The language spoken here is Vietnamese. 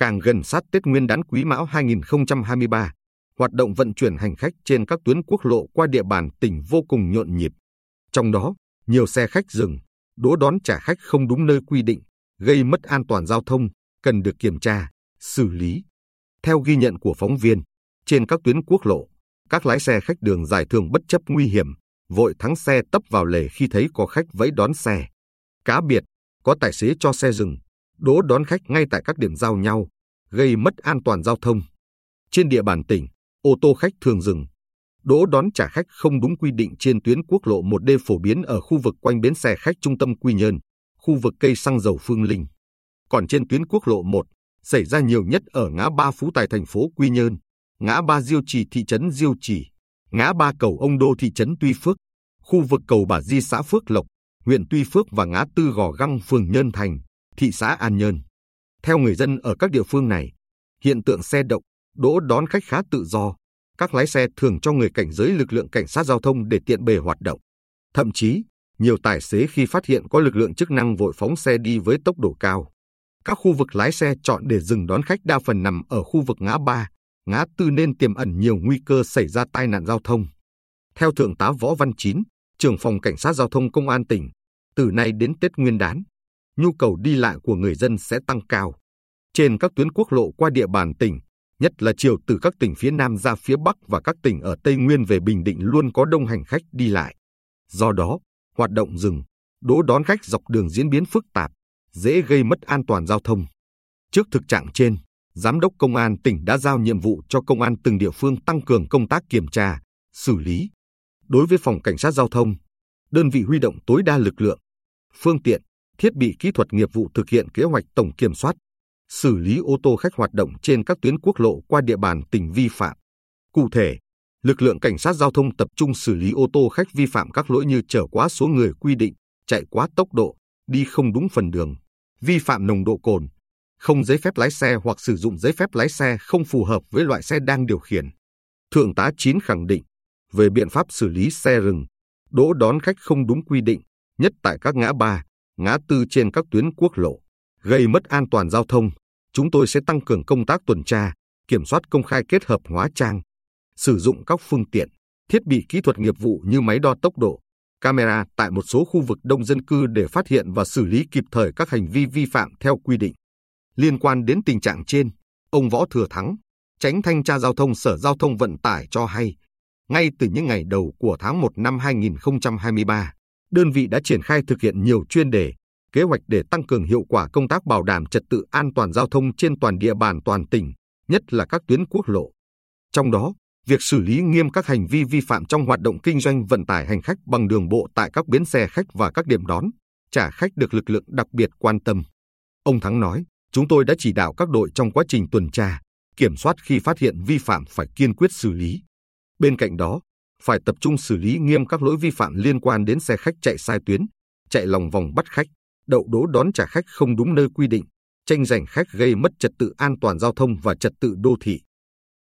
càng gần sát Tết Nguyên đán Quý Mão 2023, hoạt động vận chuyển hành khách trên các tuyến quốc lộ qua địa bàn tỉnh vô cùng nhộn nhịp. Trong đó, nhiều xe khách dừng, đỗ đón trả khách không đúng nơi quy định, gây mất an toàn giao thông, cần được kiểm tra, xử lý. Theo ghi nhận của phóng viên, trên các tuyến quốc lộ, các lái xe khách đường dài thường bất chấp nguy hiểm, vội thắng xe tấp vào lề khi thấy có khách vẫy đón xe. Cá biệt, có tài xế cho xe dừng, đỗ đón khách ngay tại các điểm giao nhau, gây mất an toàn giao thông. Trên địa bàn tỉnh, ô tô khách thường dừng, đỗ đón trả khách không đúng quy định trên tuyến quốc lộ 1D phổ biến ở khu vực quanh bến xe khách trung tâm Quy Nhơn, khu vực cây xăng dầu Phương Linh. Còn trên tuyến quốc lộ 1, xảy ra nhiều nhất ở ngã ba Phú Tài thành phố Quy Nhơn, ngã ba Diêu Trì thị trấn Diêu Trì, ngã ba cầu Ông Đô thị trấn Tuy Phước, khu vực cầu Bà Di xã Phước Lộc, huyện Tuy Phước và ngã tư Gò Găng phường Nhân Thành, thị xã An Nhơn. Theo người dân ở các địa phương này, hiện tượng xe động, đỗ đón khách khá tự do. Các lái xe thường cho người cảnh giới lực lượng cảnh sát giao thông để tiện bề hoạt động. Thậm chí, nhiều tài xế khi phát hiện có lực lượng chức năng vội phóng xe đi với tốc độ cao. Các khu vực lái xe chọn để dừng đón khách đa phần nằm ở khu vực ngã ba, ngã tư nên tiềm ẩn nhiều nguy cơ xảy ra tai nạn giao thông. Theo Thượng tá Võ Văn Chín, trưởng phòng Cảnh sát Giao thông Công an tỉnh, từ nay đến Tết Nguyên đán, nhu cầu đi lại của người dân sẽ tăng cao. Trên các tuyến quốc lộ qua địa bàn tỉnh, nhất là chiều từ các tỉnh phía Nam ra phía Bắc và các tỉnh ở Tây Nguyên về Bình Định luôn có đông hành khách đi lại. Do đó, hoạt động dừng, đỗ đón khách dọc đường diễn biến phức tạp, dễ gây mất an toàn giao thông. Trước thực trạng trên, Giám đốc Công an tỉnh đã giao nhiệm vụ cho công an từng địa phương tăng cường công tác kiểm tra, xử lý. Đối với phòng cảnh sát giao thông, đơn vị huy động tối đa lực lượng, phương tiện, thiết bị kỹ thuật nghiệp vụ thực hiện kế hoạch tổng kiểm soát, xử lý ô tô khách hoạt động trên các tuyến quốc lộ qua địa bàn tỉnh vi phạm. Cụ thể, lực lượng cảnh sát giao thông tập trung xử lý ô tô khách vi phạm các lỗi như chở quá số người quy định, chạy quá tốc độ, đi không đúng phần đường, vi phạm nồng độ cồn, không giấy phép lái xe hoặc sử dụng giấy phép lái xe không phù hợp với loại xe đang điều khiển. Thượng tá Chín khẳng định, về biện pháp xử lý xe rừng, đỗ đón khách không đúng quy định, nhất tại các ngã ba, ngã tư trên các tuyến quốc lộ, gây mất an toàn giao thông, chúng tôi sẽ tăng cường công tác tuần tra, kiểm soát công khai kết hợp hóa trang, sử dụng các phương tiện, thiết bị kỹ thuật nghiệp vụ như máy đo tốc độ, camera tại một số khu vực đông dân cư để phát hiện và xử lý kịp thời các hành vi vi phạm theo quy định. Liên quan đến tình trạng trên, ông Võ Thừa Thắng, tránh thanh tra giao thông Sở Giao thông Vận tải cho hay, ngay từ những ngày đầu của tháng 1 năm 2023, đơn vị đã triển khai thực hiện nhiều chuyên đề, kế hoạch để tăng cường hiệu quả công tác bảo đảm trật tự an toàn giao thông trên toàn địa bàn toàn tỉnh, nhất là các tuyến quốc lộ. Trong đó, việc xử lý nghiêm các hành vi vi phạm trong hoạt động kinh doanh vận tải hành khách bằng đường bộ tại các bến xe khách và các điểm đón, trả khách được lực lượng đặc biệt quan tâm. Ông Thắng nói, chúng tôi đã chỉ đạo các đội trong quá trình tuần tra, kiểm soát khi phát hiện vi phạm phải kiên quyết xử lý. Bên cạnh đó, phải tập trung xử lý nghiêm các lỗi vi phạm liên quan đến xe khách chạy sai tuyến, chạy lòng vòng bắt khách, đậu đỗ đón trả khách không đúng nơi quy định, tranh giành khách gây mất trật tự an toàn giao thông và trật tự đô thị.